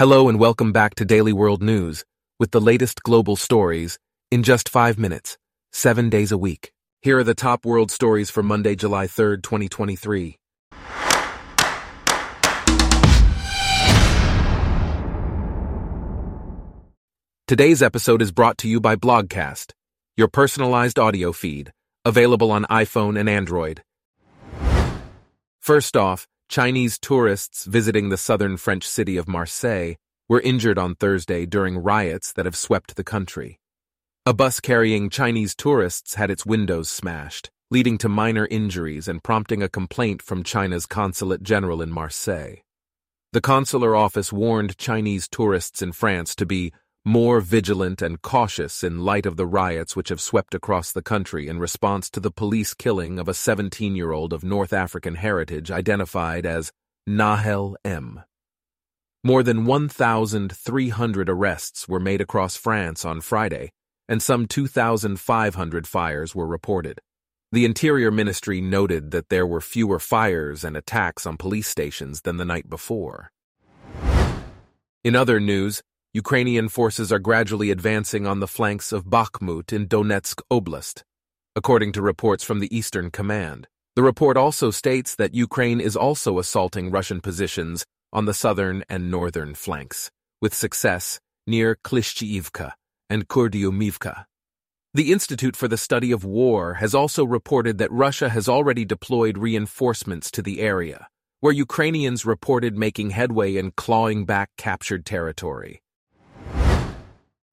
Hello and welcome back to Daily World News with the latest global stories in just five minutes, seven days a week. Here are the top world stories for Monday, July 3rd, 2023. Today's episode is brought to you by Blogcast, your personalized audio feed, available on iPhone and Android. First off, Chinese tourists visiting the southern French city of Marseille were injured on Thursday during riots that have swept the country. A bus carrying Chinese tourists had its windows smashed, leading to minor injuries and prompting a complaint from China's consulate general in Marseille. The consular office warned Chinese tourists in France to be more vigilant and cautious in light of the riots which have swept across the country in response to the police killing of a 17 year old of North African heritage identified as Nahel M. More than 1,300 arrests were made across France on Friday, and some 2,500 fires were reported. The Interior Ministry noted that there were fewer fires and attacks on police stations than the night before. In other news, Ukrainian forces are gradually advancing on the flanks of Bakhmut in Donetsk Oblast, according to reports from the Eastern Command. The report also states that Ukraine is also assaulting Russian positions on the southern and northern flanks, with success near Klishchiivka and Kurdyumivka. The Institute for the Study of War has also reported that Russia has already deployed reinforcements to the area, where Ukrainians reported making headway in clawing back captured territory.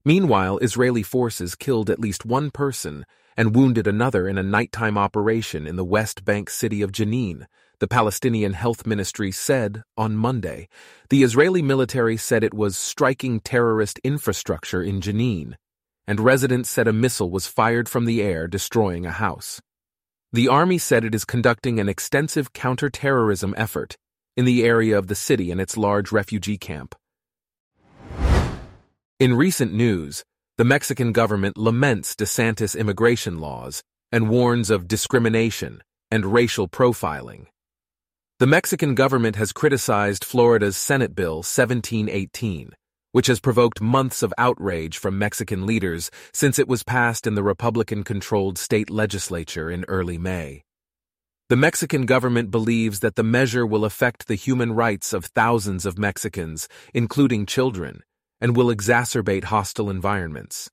Meanwhile, Israeli forces killed at least one person and wounded another in a nighttime operation in the West Bank city of Jenin, the Palestinian Health Ministry said on Monday. The Israeli military said it was striking terrorist infrastructure in Jenin, and residents said a missile was fired from the air, destroying a house. The army said it is conducting an extensive counterterrorism effort in the area of the city and its large refugee camp. In recent news, the Mexican government laments DeSantis immigration laws and warns of discrimination and racial profiling. The Mexican government has criticized Florida's Senate Bill 1718, which has provoked months of outrage from Mexican leaders since it was passed in the Republican controlled state legislature in early May. The Mexican government believes that the measure will affect the human rights of thousands of Mexicans, including children, and will exacerbate hostile environments.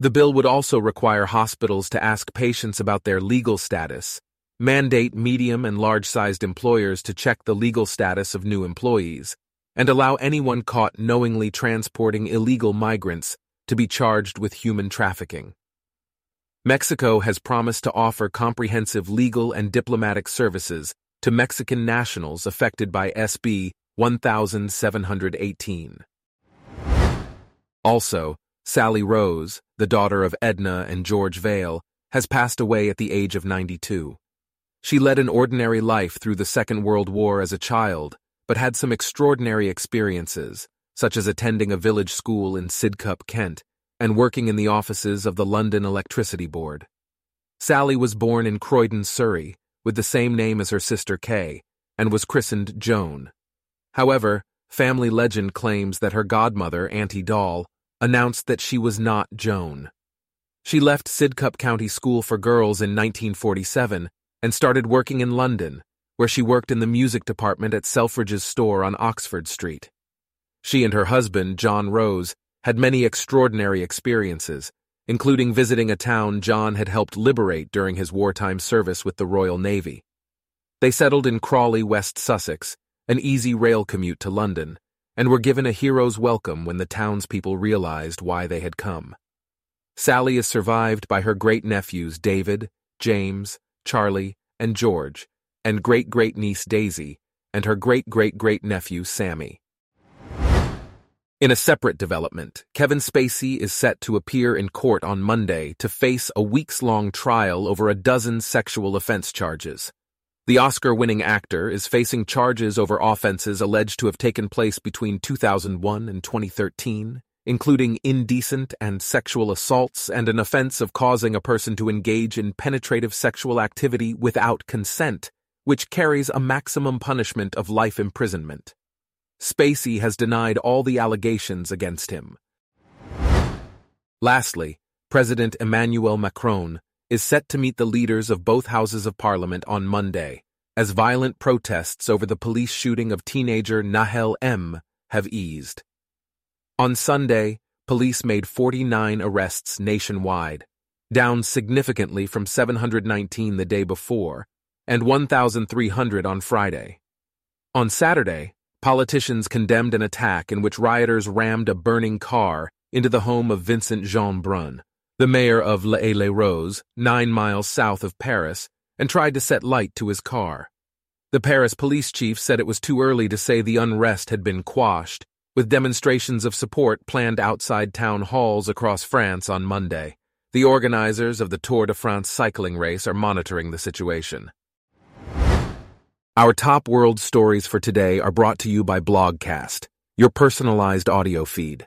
The bill would also require hospitals to ask patients about their legal status, mandate medium and large sized employers to check the legal status of new employees, and allow anyone caught knowingly transporting illegal migrants to be charged with human trafficking. Mexico has promised to offer comprehensive legal and diplomatic services to Mexican nationals affected by SB 1718. Also, Sally Rose, the daughter of Edna and George Vale, has passed away at the age of 92. She led an ordinary life through the Second World War as a child, but had some extraordinary experiences, such as attending a village school in Sidcup, Kent, and working in the offices of the London Electricity Board. Sally was born in Croydon, Surrey, with the same name as her sister Kay, and was christened Joan. However, family legend claims that her godmother, Auntie Doll, announced that she was not Joan. She left Sidcup County School for Girls in 1947 and started working in London, where she worked in the music department at Selfridge's store on Oxford Street. She and her husband, John Rose, had many extraordinary experiences, including visiting a town John had helped liberate during his wartime service with the Royal Navy. They settled in Crawley, West Sussex, an easy rail commute to London, and were given a hero's welcome when the townspeople realized why they had come. Sally is survived by her great nephews David, James, Charlie, and George, and great great niece Daisy, and her great great great nephew Sammy. In a separate development, Kevin Spacey is set to appear in court on Monday to face a weeks long trial over a dozen sexual offense charges. The Oscar winning actor is facing charges over offenses alleged to have taken place between 2001 and 2013, including indecent and sexual assaults and an offense of causing a person to engage in penetrative sexual activity without consent, which carries a maximum punishment of life imprisonment. Spacey has denied all the allegations against him. Lastly, President Emmanuel Macron is set to meet the leaders of both houses of parliament on Monday, as violent protests over the police shooting of teenager Nahel M have eased. On Sunday, police made 49 arrests nationwide, down significantly from 719 the day before, and 1,300 on Friday. On Saturday, politicians condemned an attack in which rioters rammed a burning car into the home of Vincent Jeanbrun, the mayor of L'Haÿ-les-Roses, nine miles south of Paris, and tried to set light to his car. The Paris police chief said it was too early to say the unrest had been quashed, with demonstrations of support planned outside town halls across France on Monday. The organizers of the Tour de France cycling race are monitoring the situation. Our top world stories for today are brought to you by Blogcast, your personalized audio feed.